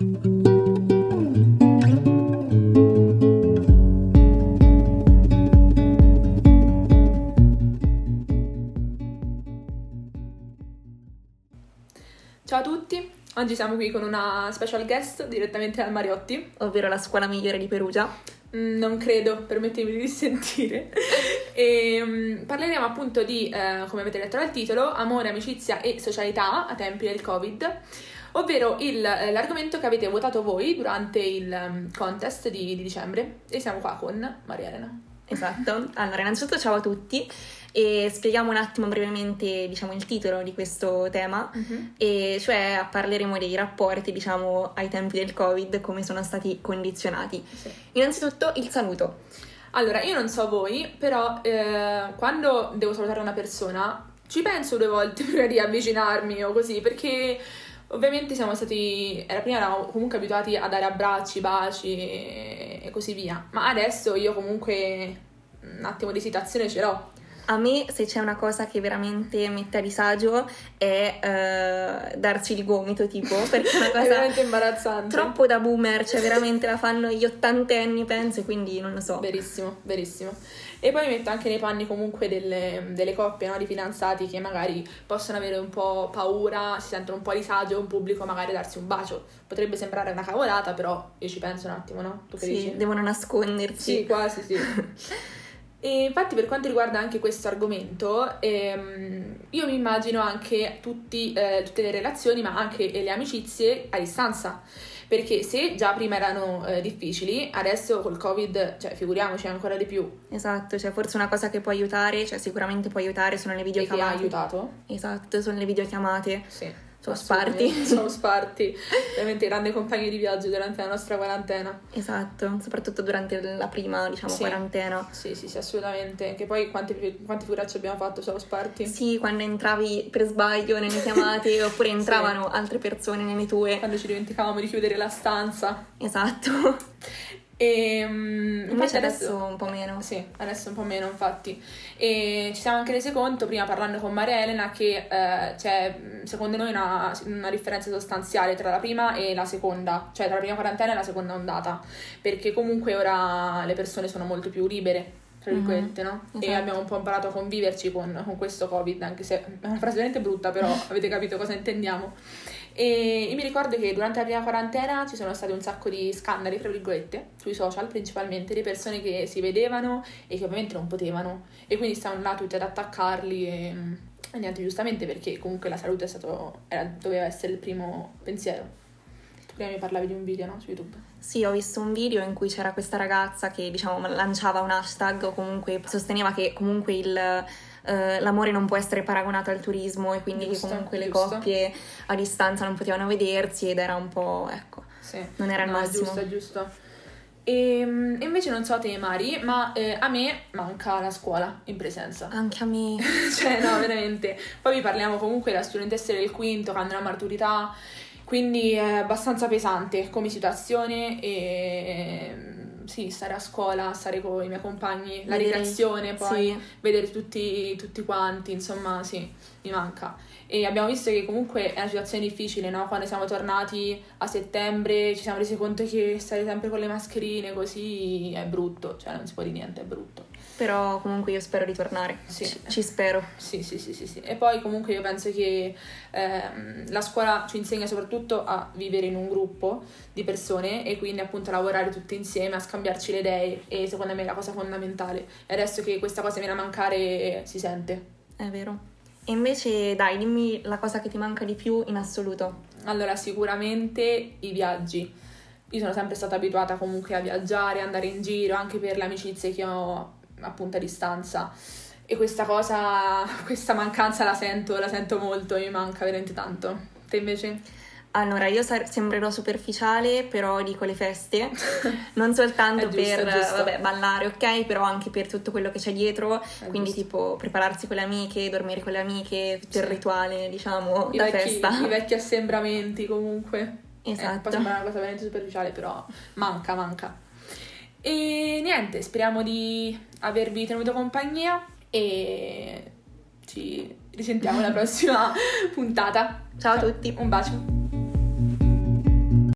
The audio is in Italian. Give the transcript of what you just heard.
Ciao a tutti, oggi siamo qui con una special guest direttamente dal Mariotti, ovvero la scuola migliore di Perugia. Mm, non credo, permettetemi di sentire. e, um, parleremo appunto di, eh, come avete letto dal titolo, amore, amicizia e socialità a tempi del Covid, ovvero il, eh, l'argomento che avete votato voi durante il um, contest di, di dicembre. E siamo qua con Maria Elena. Esatto, allora innanzitutto ciao a tutti e spieghiamo un attimo brevemente diciamo, il titolo di questo tema, uh-huh. e cioè parleremo dei rapporti diciamo, ai tempi del Covid, come sono stati condizionati. Sì. Innanzitutto il saluto. Allora, io non so voi, però eh, quando devo salutare una persona ci penso due volte prima di avvicinarmi o così, perché ovviamente siamo stati, era prima eravamo comunque abituati a dare abbracci, baci e, così via, ma adesso io comunque un attimo di esitazione ce l'ho a me, se c'è una cosa che veramente mette a disagio, è uh, darci il gomito, tipo, perché è una cosa è veramente imbarazzante. Troppo da boomer, cioè veramente la fanno gli ottantenni, penso, quindi non lo so. Verissimo, verissimo. E poi mi metto anche nei panni comunque delle, delle coppie, no, di fidanzati che magari possono avere un po' paura, si sentono un po' a disagio, un pubblico magari darsi un bacio. Potrebbe sembrare una cavolata, però io ci penso un attimo, no? Tu che sì, dici? devono nascondersi. Sì, quasi sì. E infatti per quanto riguarda anche questo argomento, ehm, io mi immagino anche tutti, eh, tutte le relazioni, ma anche le amicizie a distanza. Perché se già prima erano eh, difficili, adesso col Covid, cioè figuriamoci ancora di più. Esatto, cioè forse una cosa che può aiutare, cioè sicuramente può aiutare sono le videochiamate. E che ha aiutato? Esatto, sono le videochiamate. Sì sono sparti. Sono sparti, veramente grandi compagni di viaggio durante la nostra quarantena. Esatto, soprattutto durante la prima, diciamo, sì. quarantena. Sì, sì, sì, assolutamente. Che poi quanti, quanti figuracci abbiamo fatto solo sparti? Sì, quando entravi per sbaglio nelle chiamate oppure entravano sì. altre persone nelle tue. Quando ci dimenticavamo di chiudere la stanza. Esatto. E, um, Invece adesso, adesso, un po' meno. Sì, adesso un po' meno, infatti. E ci siamo anche resi conto, prima parlando con Maria Elena, che eh, c'è secondo noi una, una, differenza sostanziale tra la prima e la seconda, cioè tra la prima quarantena e la seconda ondata, perché comunque ora le persone sono molto più libere, tra virgolette, mm-hmm. no? Esatto. E abbiamo un po' imparato a conviverci con, con questo Covid, anche se è una frase veramente brutta, però avete capito cosa intendiamo. E, mi ricordo che durante la prima quarantena ci sono stati un sacco di scandali, tra virgolette, sui social principalmente, di persone che si vedevano e che ovviamente non potevano. E quindi stavano là tutti ad attaccarli e, e niente, giustamente perché comunque la salute è stato, era, doveva essere il primo pensiero. Prima mi parlavi di un video, no? Su YouTube. Sì, ho visto un video in cui c'era questa ragazza che, diciamo, lanciava un hashtag o comunque sosteneva che comunque il eh, l'amore non può essere paragonato al turismo e quindi giusto, comunque giusto. le coppie a distanza non potevano vedersi ed era un po', ecco, sì. non era il no, massimo. Giusto, giusto. E, ehm, invece non so te Mari, ma eh, a me manca la scuola in presenza. Anche a me. cioè no, veramente. Poi vi parliamo comunque della studentessa del quinto che hanno la maturità, quindi è abbastanza pesante come situazione e sì, stare a scuola, stare con i miei compagni, la vedere, ricreazione, poi sì. vedere tutti, tutti quanti, insomma, sì, mi manca. E abbiamo visto che comunque è una situazione difficile, no? Quando siamo tornati a settembre ci siamo resi conto che stare sempre con le mascherine così è brutto, cioè non si può dire niente, è brutto. Però comunque io spero di tornare, sì. ci, ci spero. Sì, sì, sì, sì, sì, E poi comunque io penso che ehm, la scuola ci insegna soprattutto a vivere in un gruppo di persone e quindi appunto a lavorare tutti insieme, a scambiarci le idee e secondo me è la cosa fondamentale. E adesso che questa cosa viene a mancare si sente. È vero. E invece dai, dimmi la cosa che ti manca di più in assoluto. Allora, sicuramente i viaggi. Io sono sempre stata abituata comunque a viaggiare, andare in giro, anche per le amicizie che ho appunto a distanza. E questa cosa, questa mancanza la sento, la sento molto, mi manca veramente tanto. Te invece? Allora, io sar- sembrerò superficiale, però dico le feste, non soltanto giusto, per vabbè, ballare, ok, però anche per tutto quello che c'è dietro, è quindi giusto. tipo prepararsi con le amiche, dormire con le amiche, tutto sì. il rituale, diciamo, I da vecchi, festa. I vecchi assembramenti comunque. Esatto. Eh, sembra una cosa veramente superficiale, però manca, manca. E niente, speriamo di avervi tenuto compagnia e ci risentiamo alla prossima puntata. Ciao a tutti. Un bacio.